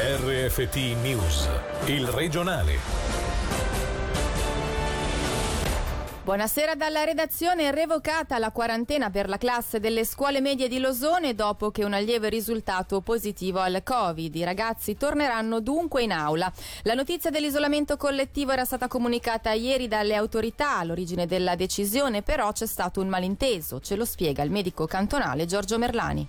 RFT News, il regionale. Buonasera dalla redazione. Revocata la quarantena per la classe delle scuole medie di Losone dopo che un allievo è risultato positivo al Covid. I ragazzi torneranno dunque in aula. La notizia dell'isolamento collettivo era stata comunicata ieri dalle autorità. All'origine della decisione però c'è stato un malinteso. Ce lo spiega il medico cantonale Giorgio Merlani.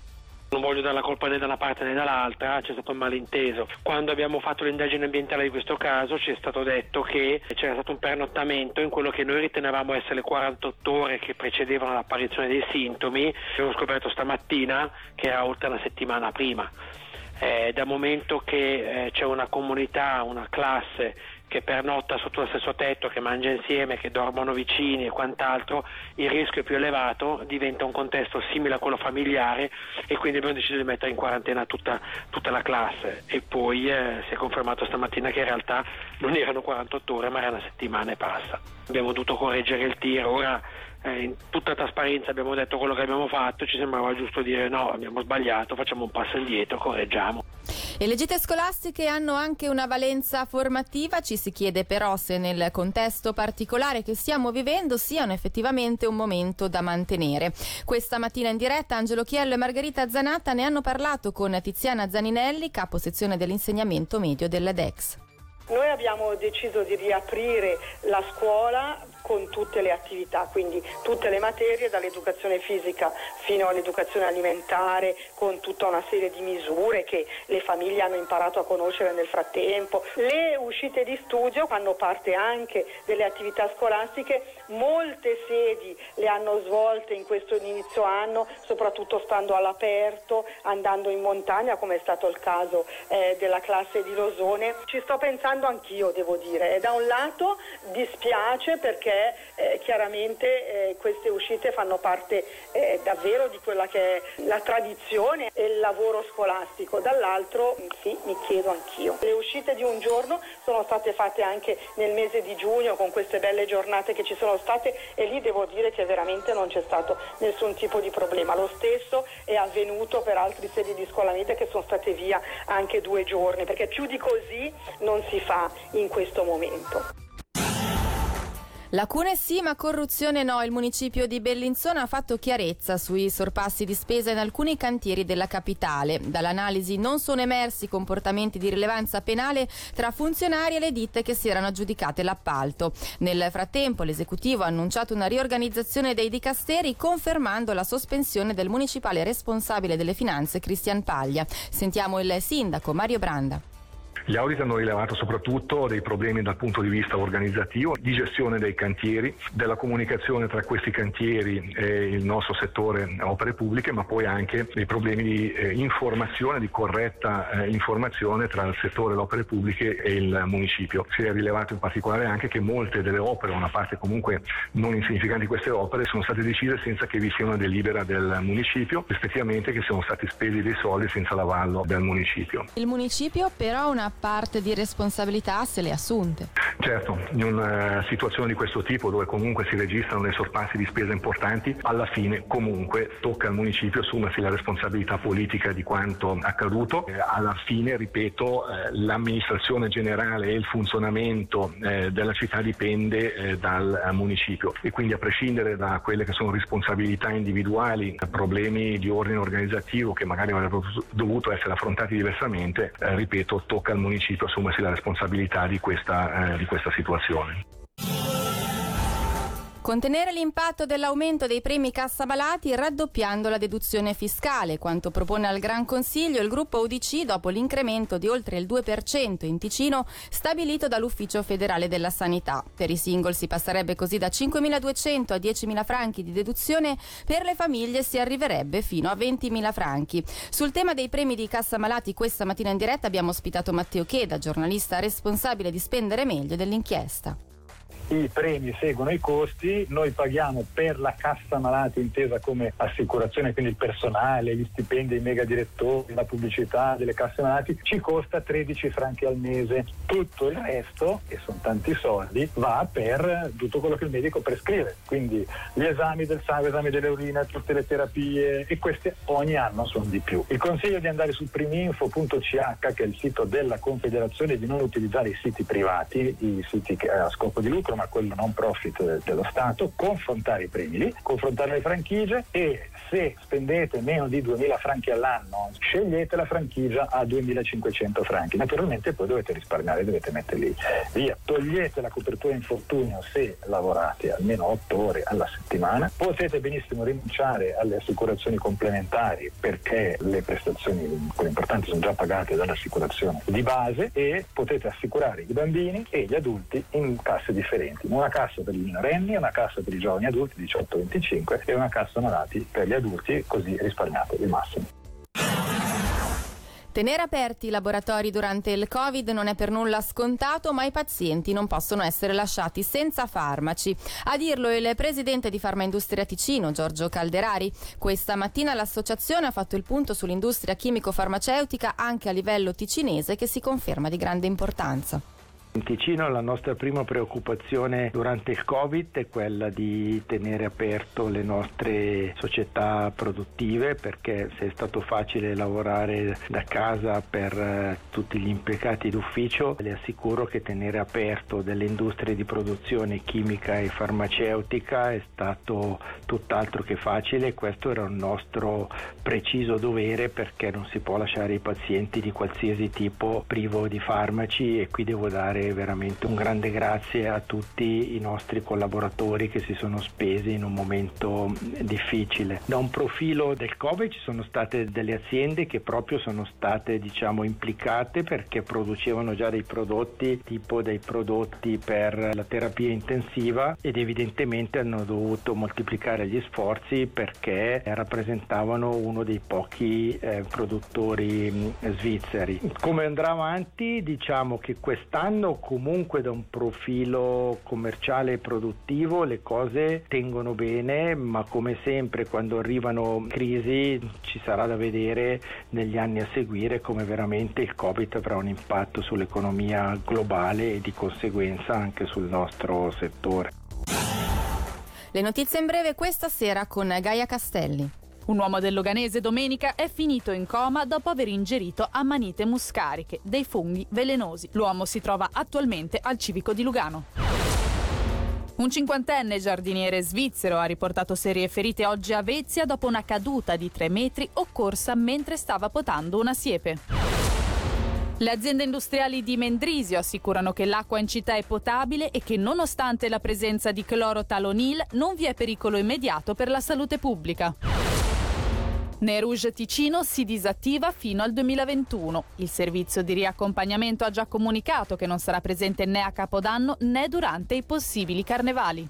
Non voglio dare la colpa né da una parte né dall'altra, c'è stato un malinteso. Quando abbiamo fatto l'indagine ambientale di questo caso ci è stato detto che c'era stato un pernottamento in quello che noi ritenevamo essere le 48 ore che precedevano l'apparizione dei sintomi. Abbiamo scoperto stamattina che era oltre una settimana prima. Eh, dal momento che eh, c'è una comunità, una classe che pernotta sotto lo stesso tetto, che mangia insieme, che dormono vicini e quant'altro, il rischio è più elevato, diventa un contesto simile a quello familiare e quindi abbiamo deciso di mettere in quarantena tutta, tutta la classe e poi eh, si è confermato stamattina che in realtà non erano 48 ore ma era una settimana e passa. Abbiamo dovuto correggere il tiro, ora eh, in tutta trasparenza abbiamo detto quello che abbiamo fatto, ci sembrava giusto dire no, abbiamo sbagliato, facciamo un passo indietro, correggiamo. E le gite scolastiche hanno anche una valenza formativa, ci si chiede però se nel contesto particolare che stiamo vivendo siano effettivamente un momento da mantenere. Questa mattina in diretta Angelo Chiello e Margherita Zanatta ne hanno parlato con Tiziana Zaninelli, capo sezione dell'insegnamento medio dell'EDEX. Noi abbiamo deciso di riaprire la scuola con tutte le attività, quindi tutte le materie, dall'educazione fisica fino all'educazione alimentare, con tutta una serie di misure che le famiglie hanno imparato a conoscere nel frattempo. Le uscite di studio fanno parte anche delle attività scolastiche, molte sedi le hanno svolte in questo inizio anno, soprattutto stando all'aperto, andando in montagna, come è stato il caso eh, della classe di Losone. Ci sto pensando anch'io, devo dire. E da un lato dispiace perché eh, chiaramente eh, queste uscite fanno parte eh, davvero di quella che è la tradizione e il lavoro scolastico, dall'altro sì, mi chiedo anch'io. Le uscite di un giorno sono state fatte anche nel mese di giugno con queste belle giornate che ci sono state e lì devo dire che veramente non c'è stato nessun tipo di problema. Lo stesso è avvenuto per altri sedi di scuola media che sono state via anche due giorni, perché più di così non si fa in questo momento. Lacune sì, ma corruzione no. Il municipio di Bellinzona ha fatto chiarezza sui sorpassi di spesa in alcuni cantieri della capitale. Dall'analisi non sono emersi comportamenti di rilevanza penale tra funzionari e le ditte che si erano aggiudicate l'appalto. Nel frattempo l'esecutivo ha annunciato una riorganizzazione dei dicasteri confermando la sospensione del municipale responsabile delle finanze Cristian Paglia. Sentiamo il sindaco Mario Branda. Gli audit hanno rilevato soprattutto dei problemi dal punto di vista organizzativo, di gestione dei cantieri, della comunicazione tra questi cantieri e il nostro settore opere pubbliche, ma poi anche dei problemi di eh, informazione, di corretta eh, informazione tra il settore delle opere pubbliche e il municipio. Si è rilevato in particolare anche che molte delle opere, una parte comunque non insignificante di queste opere, sono state decise senza che vi sia una delibera del municipio, rispettivamente che siano stati spesi dei soldi senza l'avallo del municipio. Il municipio però ha una parte di responsabilità se le assunte. Certo, in una situazione di questo tipo dove comunque si registrano dei sorpassi di spesa importanti, alla fine comunque tocca al municipio assumersi la responsabilità politica di quanto accaduto. Eh, alla fine, ripeto, eh, l'amministrazione generale e il funzionamento eh, della città dipende eh, dal municipio e quindi a prescindere da quelle che sono responsabilità individuali, problemi di ordine organizzativo che magari avrebbero dovuto essere affrontati diversamente, eh, ripeto, tocca al municipio assumersi la responsabilità di questa, eh, di questa situazione. Contenere l'impatto dell'aumento dei premi cassabalati raddoppiando la deduzione fiscale, quanto propone al Gran Consiglio il gruppo UDC dopo l'incremento di oltre il 2% in Ticino stabilito dall'Ufficio federale della sanità. Per i single si passerebbe così da 5.200 a 10.000 franchi di deduzione, per le famiglie si arriverebbe fino a 20.000 franchi. Sul tema dei premi di cassamalati questa mattina in diretta abbiamo ospitato Matteo Cheda, giornalista responsabile di spendere meglio dell'inchiesta. I premi seguono i costi, noi paghiamo per la cassa malati intesa come assicurazione, quindi il personale, gli stipendi dei mega direttori, la pubblicità delle casse malati, ci costa 13 franchi al mese. Tutto il resto, che sono tanti soldi, va per tutto quello che il medico prescrive, quindi gli esami del sangue, esami delle urine, tutte le terapie e queste ogni anno sono di più. Il consiglio di andare su priminfo.ch che è il sito della Confederazione di non utilizzare i siti privati, i siti a scopo di lucro ma quello non profit dello Stato, confrontare i premi, confrontare le franchigie e se spendete meno di 2.000 franchi all'anno scegliete la franchigia a 2.500 franchi. Naturalmente poi dovete risparmiare, dovete metterli via. Togliete la copertura infortunio se lavorate almeno 8 ore alla settimana. Potete benissimo rinunciare alle assicurazioni complementari perché le prestazioni, quelle importanti, sono già pagate dall'assicurazione di base e potete assicurare i bambini e gli adulti in casse differenti. Una cassa per i minorenni, una cassa per i giovani adulti 18-25 e una cassa malati per gli adulti, così risparmiate il massimo. Tenere aperti i laboratori durante il Covid non è per nulla scontato, ma i pazienti non possono essere lasciati senza farmaci. A dirlo il presidente di Farmaindustria Ticino, Giorgio Calderari. Questa mattina l'associazione ha fatto il punto sull'industria chimico-farmaceutica anche a livello ticinese che si conferma di grande importanza. In Ticino la nostra prima preoccupazione durante il Covid è quella di tenere aperto le nostre società produttive perché se è stato facile lavorare da casa per eh, tutti gli impiegati d'ufficio, le assicuro che tenere aperto delle industrie di produzione chimica e farmaceutica è stato tutt'altro che facile. Questo era un nostro preciso dovere perché non si può lasciare i pazienti di qualsiasi tipo privo di farmaci e qui devo dare fare veramente un grande grazie a tutti i nostri collaboratori che si sono spesi in un momento difficile. Da un profilo del Covid ci sono state delle aziende che proprio sono state diciamo implicate perché producevano già dei prodotti tipo dei prodotti per la terapia intensiva ed evidentemente hanno dovuto moltiplicare gli sforzi perché rappresentavano uno dei pochi eh, produttori svizzeri. Come andrà avanti diciamo che quest'anno comunque da un profilo commerciale e produttivo le cose tengono bene, ma come sempre quando arrivano crisi ci sarà da vedere negli anni a seguire come veramente il Covid avrà un impatto sull'economia globale e di conseguenza anche sul nostro settore. Le notizie in breve questa sera con Gaia Castelli. Un uomo del Loganese domenica è finito in coma dopo aver ingerito ammanite muscariche, dei funghi velenosi. L'uomo si trova attualmente al civico di Lugano. Un cinquantenne giardiniere svizzero ha riportato serie ferite oggi a Vezia dopo una caduta di tre metri occorsa mentre stava potando una siepe. Le aziende industriali di Mendrisio assicurano che l'acqua in città è potabile e che nonostante la presenza di clorotalonil non vi è pericolo immediato per la salute pubblica. Nerouge Ticino si disattiva fino al 2021. Il servizio di riaccompagnamento ha già comunicato che non sarà presente né a Capodanno né durante i possibili carnevali.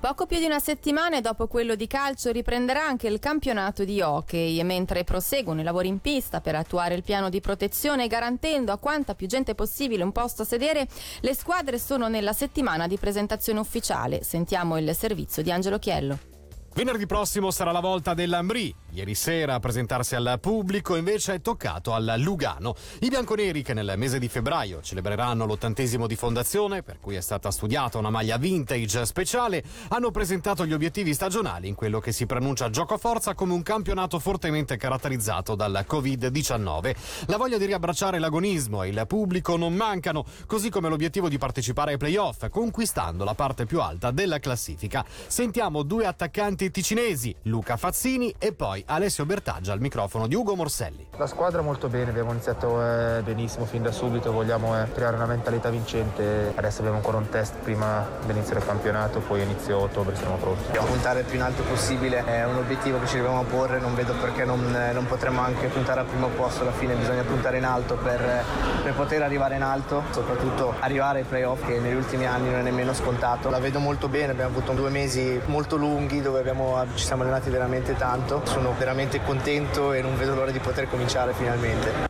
Poco più di una settimana dopo quello di calcio riprenderà anche il campionato di hockey e mentre proseguono i lavori in pista per attuare il piano di protezione garantendo a quanta più gente possibile un posto a sedere, le squadre sono nella settimana di presentazione ufficiale. Sentiamo il servizio di Angelo Chiello. Venerdì prossimo sarà la volta dell'Ambri. Ieri sera a presentarsi al pubblico invece è toccato al Lugano. I bianconeri che nel mese di febbraio celebreranno l'ottantesimo di fondazione, per cui è stata studiata una maglia vintage speciale, hanno presentato gli obiettivi stagionali in quello che si pronuncia gioco forza come un campionato fortemente caratterizzato dal Covid-19. La voglia di riabbracciare l'agonismo e il pubblico non mancano, così come l'obiettivo di partecipare ai playoff, conquistando la parte più alta della classifica. Sentiamo due attaccanti attaccanti ticinesi, Luca Fazzini e poi Alessio Bertaggia al microfono di Ugo Morselli. La squadra molto bene, abbiamo iniziato eh, benissimo fin da subito, vogliamo eh, creare una mentalità vincente. Adesso abbiamo ancora un test prima dell'inizio del campionato, poi inizio ottobre siamo pronti. Dobbiamo puntare il più in alto possibile, è un obiettivo che ci dobbiamo porre, non vedo perché non, eh, non potremmo anche puntare al primo posto, alla fine bisogna puntare in alto per, eh, per poter arrivare in alto, soprattutto arrivare ai playoff che negli ultimi anni non è nemmeno scontato. La vedo molto bene, abbiamo avuto due mesi molto lunghi dove abbiamo abbiamo, ci siamo allenati veramente tanto, sono veramente contento e non vedo l'ora di poter cominciare finalmente.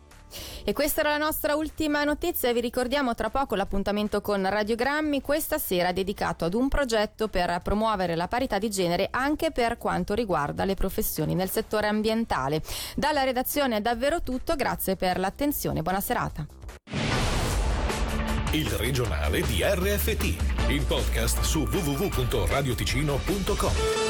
E questa era la nostra ultima notizia. Vi ricordiamo tra poco l'appuntamento con Radiogrammi, questa sera dedicato ad un progetto per promuovere la parità di genere anche per quanto riguarda le professioni nel settore ambientale. Dalla redazione è davvero tutto, grazie per l'attenzione, buona serata. Il regionale di RFT, il podcast su www.radioticino.com.